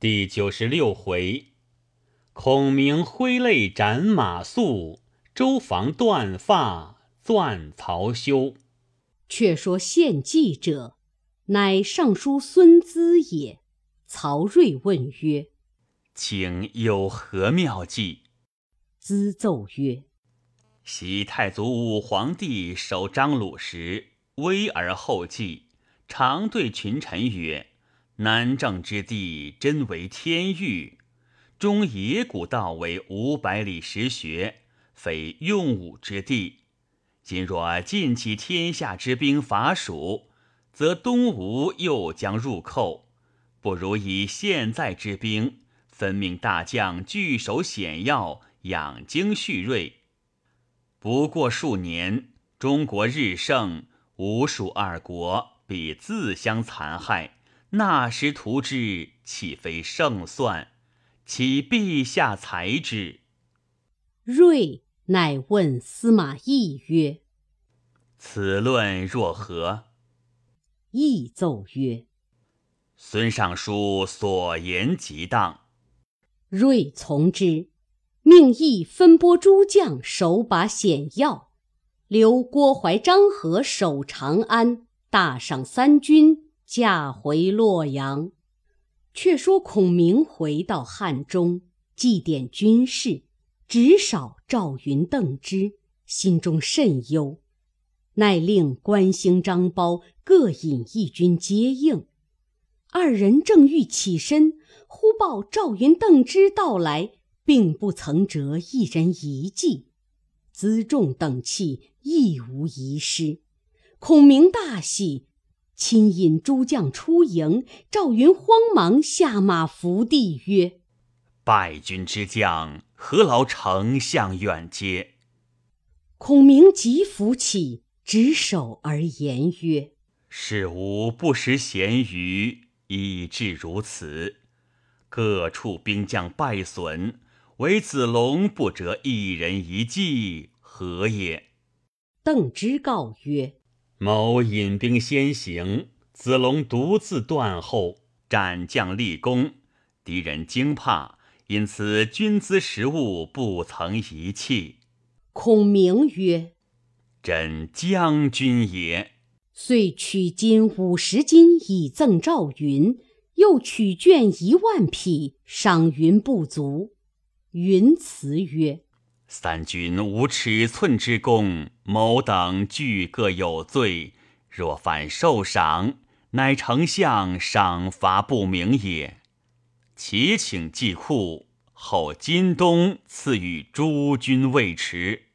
第九十六回，孔明挥泪斩马谡，周防断发钻曹休。却说献计者，乃尚书孙资也。曹睿问曰：“请有何妙计？”资奏曰：“昔太祖武皇帝守张鲁时，威而后继，常对群臣曰。”南郑之地，真为天域；中野古道为五百里石穴，非用武之地。今若尽起天下之兵伐蜀，则东吴又将入寇。不如以现在之兵，分命大将据守险要，养精蓄锐。不过数年，中国日盛，吴蜀二国必自相残害。那时图之，岂非胜算？岂陛下裁之？睿乃问司马懿曰：“此论若何？”懿奏曰：“孙尚书所言极当。”睿从之，命懿分拨诸将守把险要，留郭淮、张合守长安，大赏三军。驾回洛阳。却说孔明回到汉中，祭奠军士，只少赵云、邓芝，心中甚忧，乃令关兴、张苞各引一军接应。二人正欲起身，忽报赵云、邓芝到来，并不曾折一人一骑，辎重等器亦无遗失。孔明大喜。亲引诸将出营，赵云慌忙下马伏地曰：“败军之将，何劳丞相远接？”孔明即扶起，执手而言曰：“是吾不识贤愚，以致如此。各处兵将败损，唯子龙不折一人一骑，何也？”邓芝告曰。某引兵先行，子龙独自断后，斩将立功，敌人惊怕，因此军资食物不曾遗弃。孔明曰：“朕将军也。”遂取金五十斤以赠赵云，又取绢一万匹赏云不足。云辞曰。三军无尺寸之功，某等俱各有罪。若犯受赏，乃丞相赏罚不明也。其请祭库，后今冬赐予诸军未迟。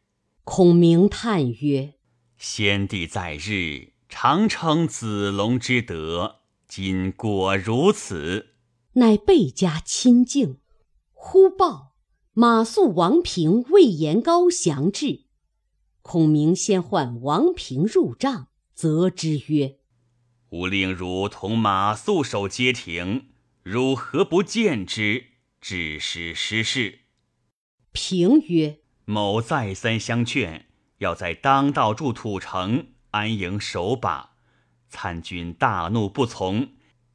孔明叹曰：“先帝在日，常称子龙之德，今果如此。”乃倍加亲敬。忽报。马谡、王平、魏延高降至，孔明先唤王平入帐，责之曰：“吾令汝同马谡守街亭，汝何不见之？致使失事。”平曰：“某再三相劝，要在当道筑土城，安营守把。参军大怒不从，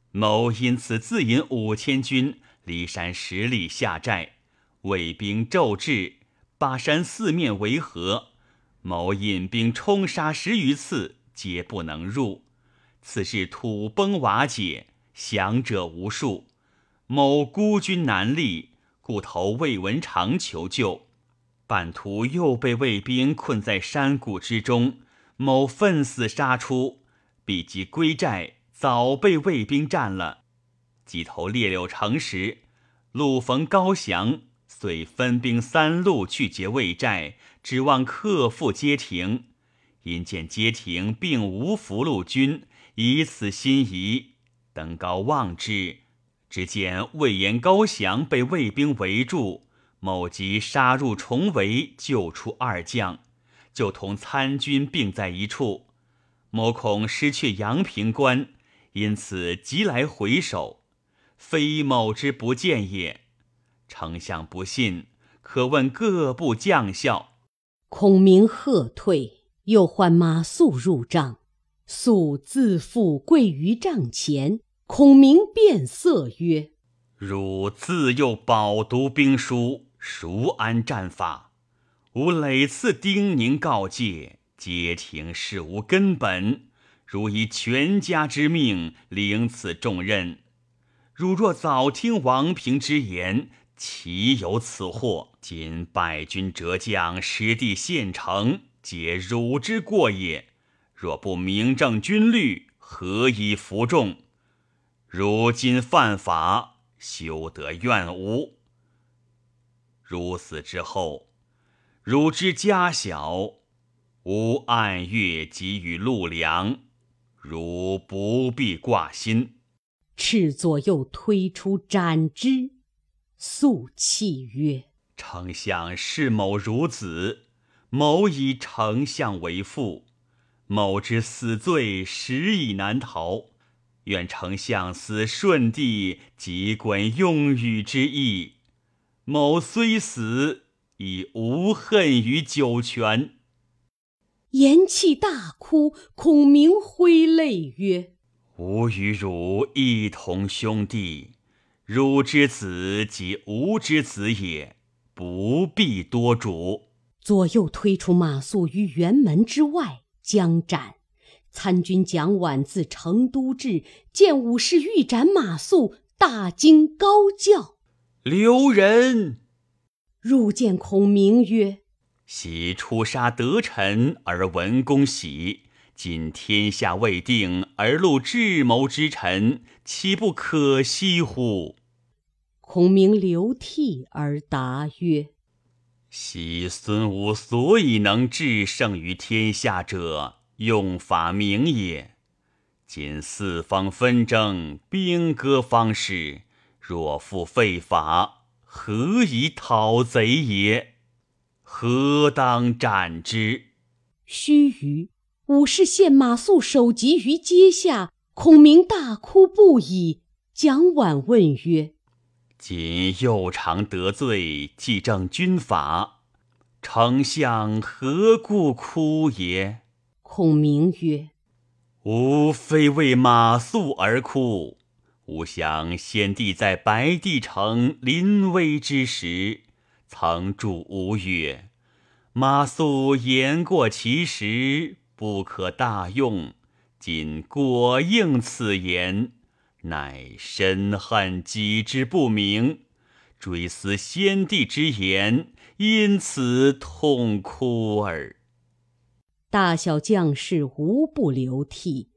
某因此自引五千军离山十里下寨。”魏兵骤至，巴山四面围合。某引兵冲杀十余次，皆不能入。此事土崩瓦解，降者无数。某孤军难立，故投魏文长求救。半途又被魏兵困在山谷之中，某奋死杀出，比及归寨，早被魏兵占了。即投猎柳城时，路逢高翔。遂分兵三路去劫魏寨，指望克复街亭。因见街亭并无俘虏军，以此心疑，登高望之，只见魏延、高翔被魏兵围住。某即杀入重围，救出二将，就同参军并在一处。某恐失去阳平关，因此急来回首，非某之不见也。丞相不信，可问各部将校。孔明喝退，又唤马谡入帐。谡自负跪于帐前。孔明变色曰：“汝自幼饱读兵书，熟谙战法，吾累次叮咛告诫，皆听事无根本。汝以全家之命领此重任，汝若早听王平之言，岂有此祸？今败军折将，失地县城，皆汝之过也。若不明正军律，何以服众？如今犯法。休得怨吾。如死之后，汝之家小，吾按月给予禄粮，汝不必挂心。赤左右推出斩之，肃气曰：“丞相视某如子，某以丞相为父，某之死罪实已难逃。”愿丞相思顺帝即滚用语之意，某虽死，已无恨于九泉。言讫，大哭。孔明挥泪曰：“吾与汝一同兄弟，汝之子即吾之子也，不必多嘱。”左右推出马谡于辕门之外，将斩。参军蒋琬自成都至，见武士欲斩马谡，大惊，高叫：“留人！”入见孔明曰：“昔出杀得臣而闻公喜，今天下未定而戮智谋之臣，岂不可惜乎？”孔明流涕而答曰：“昔孙武所以能制胜于天下者。”用法明也。今四方纷争，兵戈方始，若复废法，何以讨贼也？何当斩之？须臾，武士献马谡首级于阶下，孔明大哭不已。蒋琬问曰：“今又常得罪，既正军法，丞相何故哭也？”孔明曰：“吾非为马谡而哭。吾想先帝在白帝城临危之时，曾祝吾曰：‘马谡言过其实，不可大用。’今果应此言，乃深恨己之不明，追思先帝之言，因此痛哭耳。”大小将士无不流涕。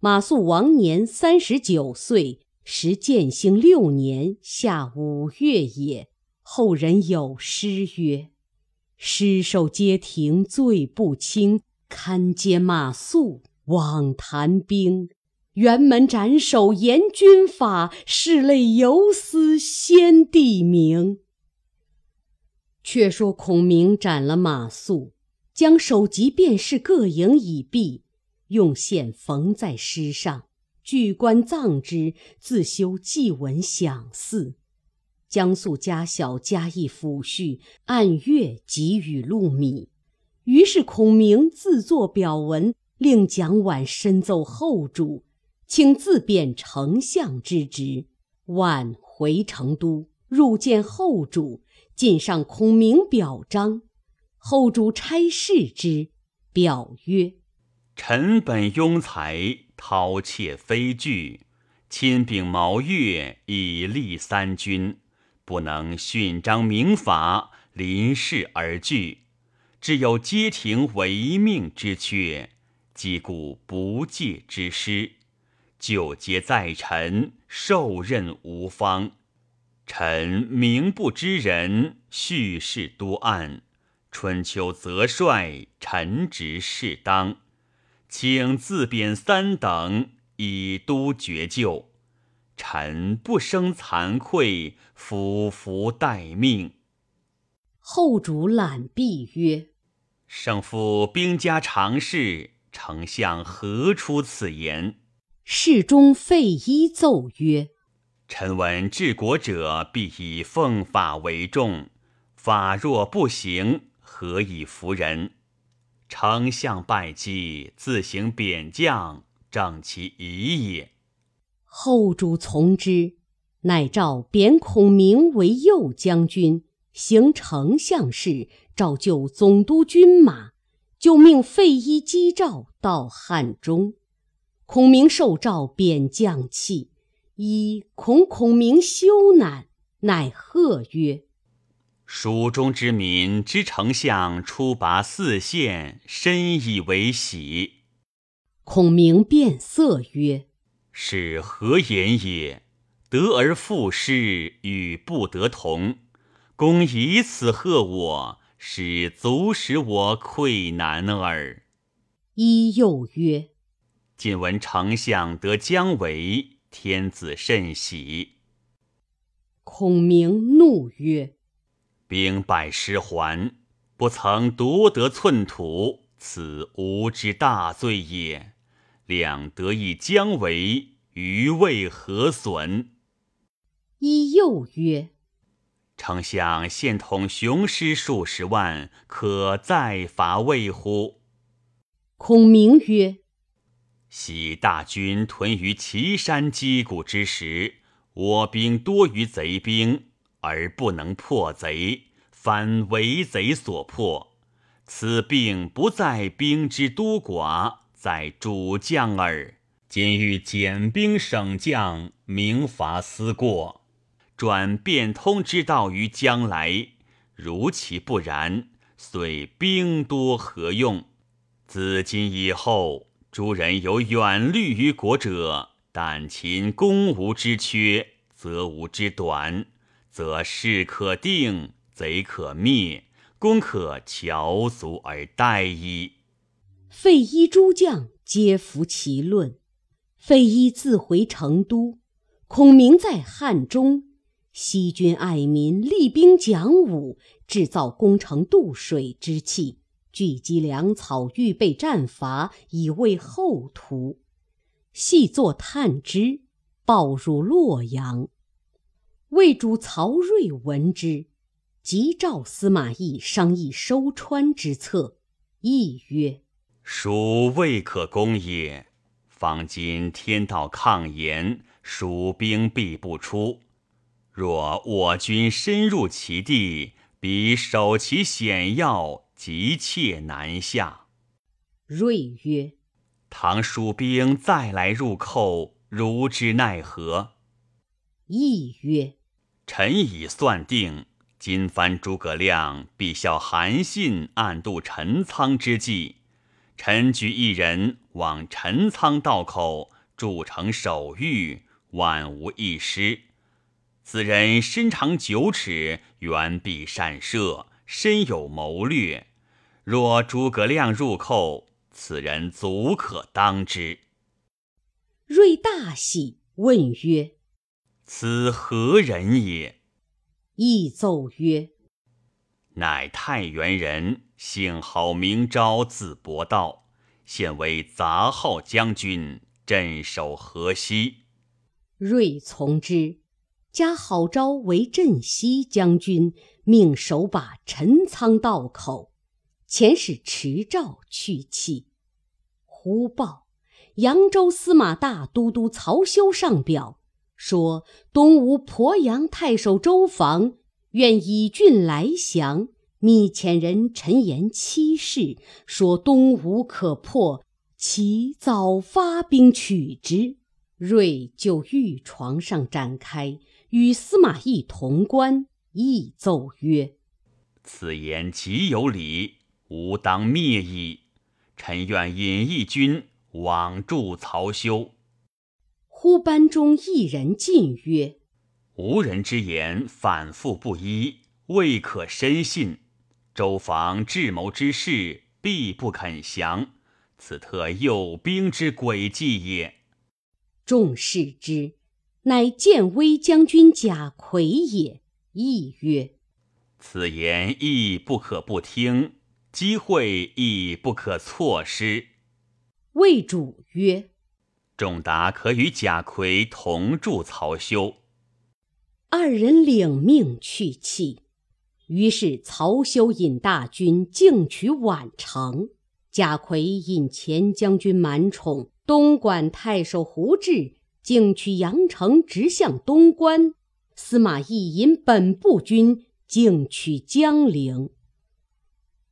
马谡亡年三十九岁，时建兴六年夏五月也。后人有诗曰：“尸首皆庭罪不轻，堪嗟马谡枉谈兵。辕门斩首严军法，拭泪犹思先帝名。”却说孔明斩了马谡。将首级便是各营已毕，用线缝在尸上，具棺葬之，自修祭文享祀。江宿家小加以抚恤，按月给予禄米。于是孔明自作表文，令蒋琬申奏后主，请自便丞相之职。晚回成都，入见后主，进上孔明表彰。后主差事之，表曰：“臣本庸才，饕餮非具，亲秉毛越以立三军，不能训章明法，临事而惧，只有街亭违命之缺，击鼓不戒之师，就皆在臣，受任无方。臣名不知人，叙事多暗。”春秋则帅，臣职适当，请自贬三等，以督绝救。臣不生惭愧，夫服待命。后主览毕曰：“胜负兵家常事，丞相何出此言？”侍中费祎奏曰：“臣闻治国者必以奉法为重，法若不行。”何以服人？丞相拜祭，自行贬将，正其宜也。后主从之。乃诏贬孔明为右将军，行丞相事，召就总督军马，就命费祎击诏到汉中。孔明受诏，贬将弃。一恐孔明羞赧，乃贺曰：“蜀中之民知丞相出拔四县，深以为喜。”孔明变色曰：“是何言也？得而复失，与不得同。公以此贺我，使足使我愧难耳。”一又曰。今闻丞相得姜维，天子甚喜。孔明怒曰：“兵败失还，不曾独得寸土，此吾之大罪也。两得一姜维，余为何损？”一又曰：“丞相现统雄师数十万，可再伐魏乎？”孔明曰。喜大军屯于岐山击鼓之时，我兵多于贼兵，而不能破贼，反为贼所破。此病不在兵之多寡，在主将耳。今欲减兵省将，明伐思过，转变通之道于将来。如其不然，遂兵多何用？自今以后。诸人有远虑于国者，但秦攻无之缺，则无之短，则势可定，贼可灭，攻可乔足而待矣。费祎诸将皆服其论。费祎自回成都，孔明在汉中。西军爱民，厉兵讲武，制造攻城渡水之器。聚集粮草，预备战伐，以为后图。细作探知，报入洛阳。魏主曹睿闻之，即召司马懿商议收川之策。懿曰：“蜀未可攻也。方今天道抗严，蜀兵必不出。若我军深入其地，必守其险要。”急切南下。睿曰：“唐蜀兵再来入寇，如之奈何？”懿曰：“臣已算定，今番诸葛亮必效韩信暗度陈仓之计。臣举一人往陈仓道口筑城守御，万无一失。此人身长九尺，圆臂善射，深有谋略。”若诸葛亮入寇，此人足可当之。睿大喜，问曰：“此何人也？”亦奏曰：“乃太原人，姓郝，名昭，字伯道，现为杂号将军，镇守河西。”睿从之，加郝昭为镇西将军，命守把陈仓道口。遣使持诏去气，忽报扬州司马大都督曹休上表说：东吴鄱阳太守周防愿以郡来降，密遣人陈言七事，说东吴可破，其早发兵取之。睿就御床上展开，与司马懿同观，亦奏曰：“此言极有理。”吾当灭矣！臣愿引义军往助曹休。忽班中一人进曰：“吾人之言反复不一，未可深信。周防智谋之事，必不肯降，此特诱兵之诡计也。”众视之，乃建威将军贾逵也。亦曰：“此言亦不可不听。”机会亦不可错失。魏主曰：“仲达可与贾逵同助曹休。”二人领命去讫。于是曹休引大军径取宛城，贾逵引前将军满宠、东莞太守胡志竟取阳城直向东关。司马懿引本部军竟取江陵。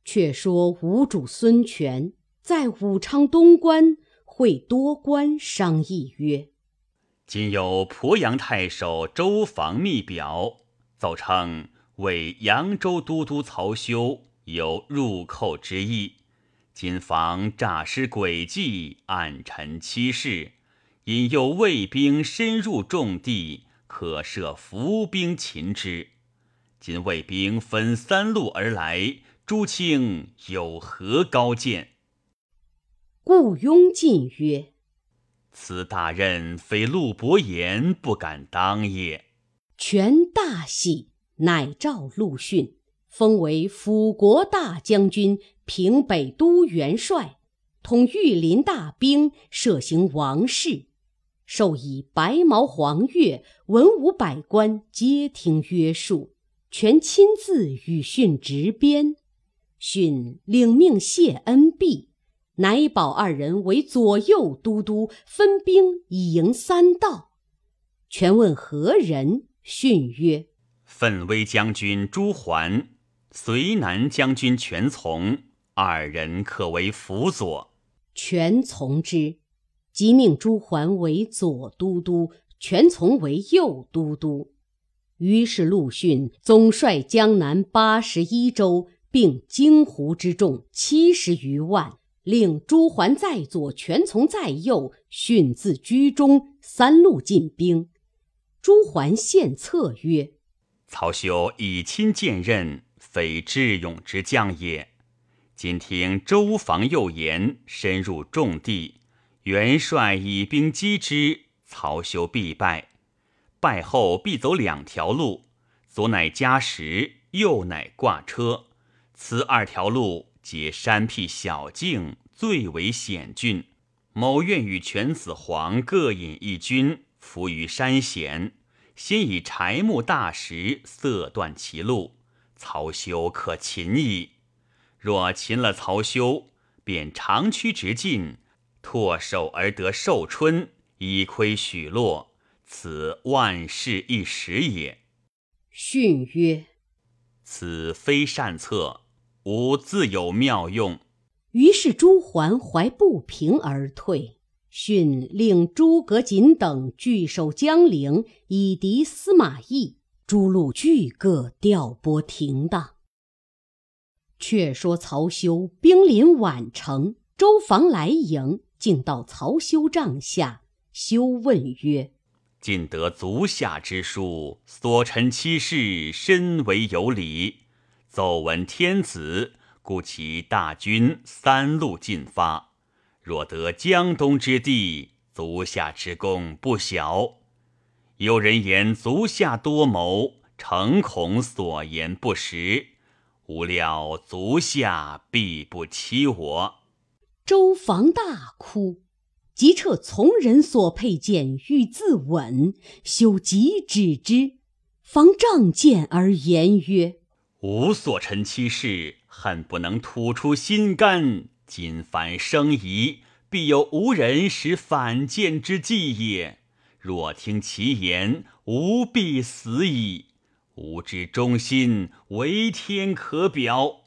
却说吴主孙权在武昌东关会多官商议曰：“今有鄱阳太守周防密表，奏称为扬州都督曹休有入寇之意，今防诈尸诡计，暗陈欺事，引诱魏兵深入重地，可设伏兵擒之。今魏兵分三路而来。”朱清有何高见？顾雍进曰：“此大任非陆伯言不敢当也。”权大喜，乃召陆逊，封为辅国大将军、平北都元帅，统御林大兵，设行王事，授以白毛黄钺，文武百官皆听约束。全亲自与训执鞭。训领命谢恩毕，乃保二人为左右都督，分兵以迎三道。权问何人，训曰：“奋威将军朱桓，随南将军全从，二人可为辅佐。”权从之，即命朱桓为左都督，权从为右都督。于是陆逊总率江南八十一州。并荆湖之众七十余万，令朱桓在左，权从在右，逊自居中，三路进兵。朱桓献策曰：“曹休以亲见任，非智勇之将也。今听周防右言，深入重地，元帅以兵击之，曹休必败。败后必走两条路，左乃加石，右乃挂车。”此二条路皆山僻小径，最为险峻。某愿与犬子黄各引一军，伏于山险，先以柴木大石塞断其路，曹休可擒矣。若擒了曹休，便长驱直进，唾手而得寿春，以亏许诺，此万事一时也。训曰：“此非善策。”吾自有妙用。于是朱桓怀不平而退。训令诸葛瑾等据守江陵，以敌司马懿。诸路俱各调拨停当。却说曹休兵临宛城，周防来迎，竟到曹休帐下。休问曰：“尽得足下之书，所陈七事，深为有理。”奏闻天子，故其大军三路进发。若得江东之地，足下之功不小。有人言足下多谋，诚恐所言不实。无料足下必不欺我。周防大哭，即撤从人所佩剑，欲自刎。修即止之，防仗剑而言曰。吾所陈其事，恨不能吐出心肝。今反生疑，必有无人使反间之计也。若听其言，吾必死矣。吾之忠心，为天可表。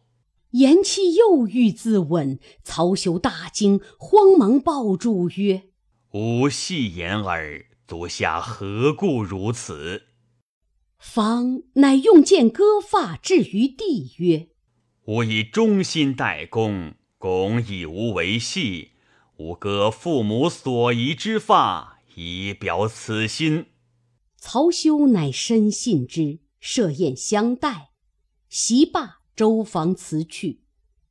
言妻又欲自刎，曹休大惊，慌忙抱住曰：“吾戏言耳，足下何故如此？”方乃用剑割发，置于地，曰：“吾以忠心待公，公以吾为戏，吾割父母所遗之发，以表此心。”曹休乃深信之，设宴相待。席罢，周防辞去。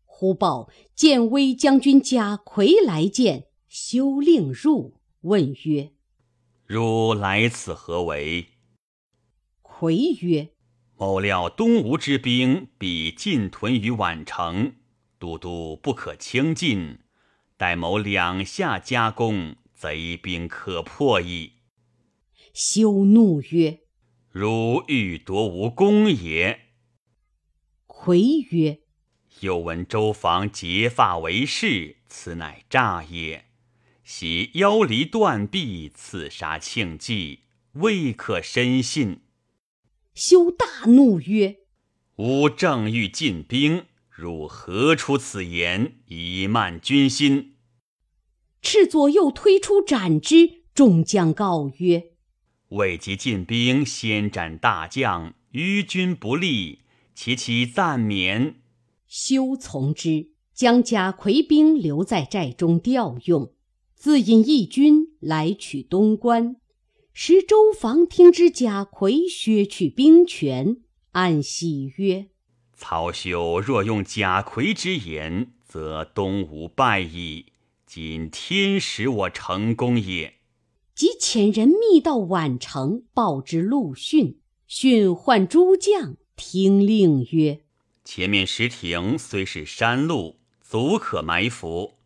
忽报建威将军贾逵来见，休令入，问曰：“汝来此何为？”逵曰：“某料东吴之兵必进屯于宛城，都督不可轻进。待某两下夹攻，贼兵可破矣。”休怒曰：“汝欲夺吾功也？”回曰：“又闻周防结发为誓，此乃诈也。袭腰离断臂，刺杀庆忌，未可深信。休大怒曰：“吾正欲进兵，汝何出此言，以慢军心？”赤左右推出斩之。众将告曰：“未及进兵，先斩大将，于军不利，其妻暂免。”休从之，将贾逵兵留在寨中调用，自引义军来取东关。时周防听知贾逵削去兵权，暗喜曰：“曹休若用贾逵之言，则东吴败矣。今天使我成功也。”即遣人密到宛城，报之陆逊。逊唤诸将听令曰：“前面石亭虽是山路，足可埋伏。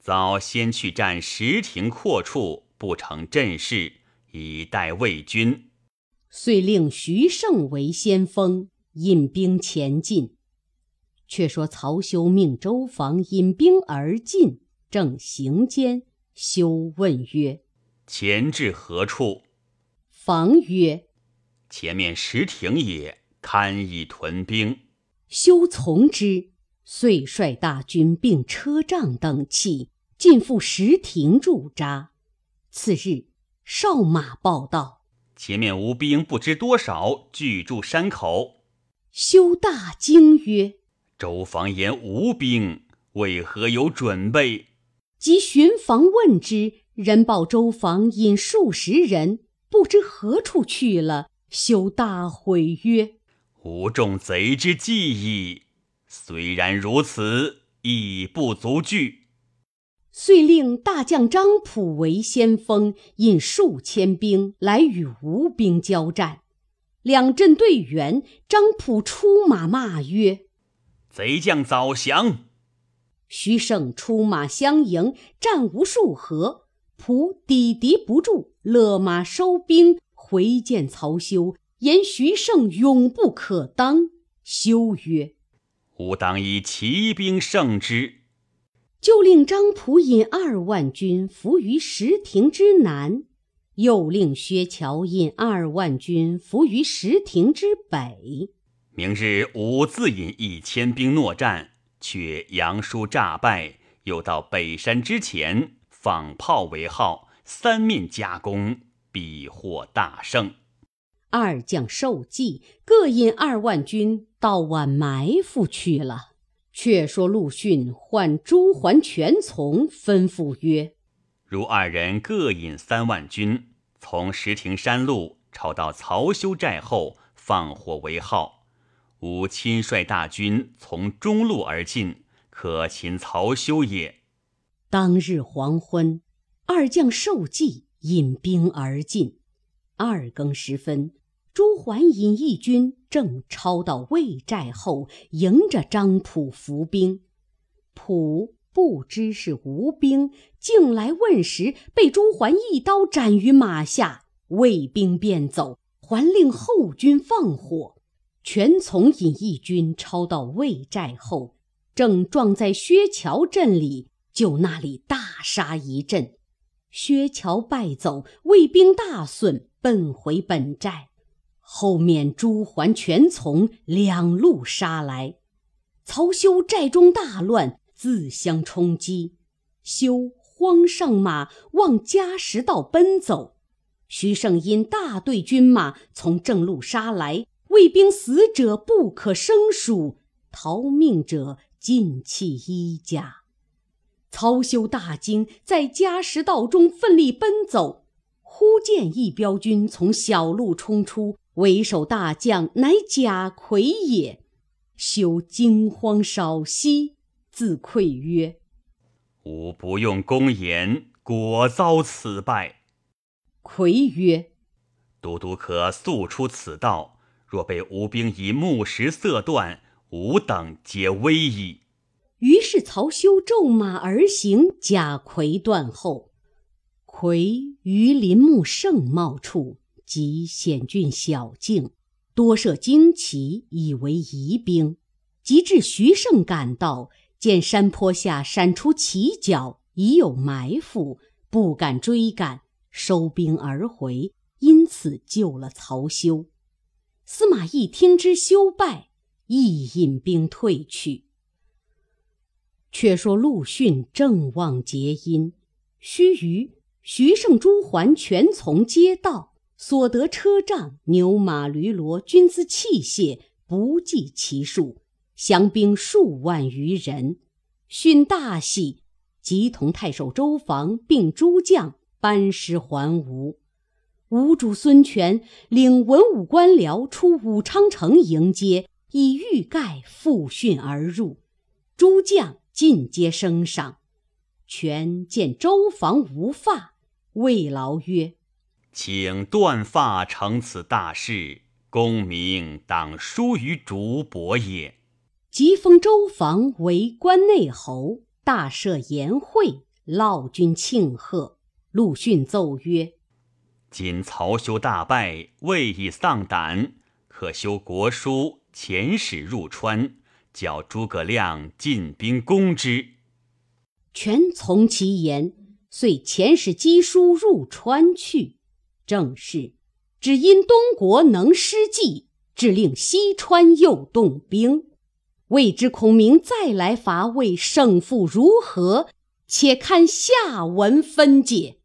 早先去占石亭阔处，不成阵势。”以待魏军，遂令徐盛为先锋，引兵前进。却说曹休命周防引兵而进，正行间，休问曰：“前至何处？”防曰：“前面石亭也，堪以屯兵。”休从之，遂率大军并车仗等器，进赴石亭驻扎。次日。哨马报道：前面吴兵不知多少，聚住山口。休大惊曰：“周防言吴兵，为何有准备？”即巡防问之，人报周防引数十人，不知何处去了。休大悔曰：“吾众贼之计矣。虽然如此，亦不足惧。”遂令大将张普为先锋，引数千兵来与吴兵交战。两阵对员，张普出马骂曰：“贼将早降！”徐盛出马相迎，战无数合，普抵敌不住，勒马收兵，回见曹休，言徐盛勇不可当。休曰：“吾当以骑兵胜之。”就令张普引二万军伏于石亭之南，又令薛乔引二万军伏于石亭之北。明日吾自引一千兵搦战，却杨叔诈败，又到北山之前放炮为号，三面夹攻，必获大胜。二将受计，各引二万军到晚埋伏去了。却说陆逊唤朱桓全从，吩咐曰：“如二人各引三万军，从石亭山路抄到曹休寨后，放火为号。吾亲率大军从中路而进，可擒曹休也。”当日黄昏，二将受计，引兵而进。二更时分。朱桓引义军正抄到魏寨后，迎着张普伏兵。普不知是吴兵，竟来问时，被朱桓一刀斩于马下。魏兵便走，还令后军放火。全从引义军抄到魏寨后，正撞在薛桥阵里，就那里大杀一阵。薛桥败走，魏兵大损，奔回本寨。后面朱桓全从两路杀来，曹休寨中大乱，自相冲击。休慌上马，往嘉实道奔走。徐盛因大队军马从正路杀来，魏兵死者不可胜数，逃命者尽弃衣甲。曹休大惊，在嘉石道中奋力奔走，忽见一彪军从小路冲出。为首大将乃贾逵也，休惊慌少息，自愧曰：“吾不用公言，果遭此败。”逵曰：“都督可速出此道，若被吴兵以木石色断，吾等皆危矣。”于是曹休骤马而行，贾逵断后。逵于林木盛茂处。及险峻小径，多设旌旗，以为疑兵。及至徐盛赶到，见山坡下闪出旗角，已有埋伏，不敢追赶，收兵而回，因此救了曹休。司马懿听之休败，亦引兵退去。却说陆逊正望结阴，须臾，徐盛、朱桓全从皆到，所得车仗、牛马驴骡、军资器械，不计其数，降兵数万余人。逊大喜，即同太守周防并诸将班师还吴。吴主孙权领文武官僚出武昌城迎接，以玉盖复训而入，诸将。尽皆升赏，权见周防无发，慰劳曰：“请断发成此大事，功名当殊于竹伯也。”即封周防为关内侯，大设筵会，劳军庆贺。陆逊奏曰：“今曹休大败，未已丧胆，可修国书，遣使入川。”叫诸葛亮进兵攻之，全从其言，遂遣使赍书入川去。正是，只因东国能施计，致令西川又动兵。未知孔明再来伐魏，胜负如何？且看下文分解。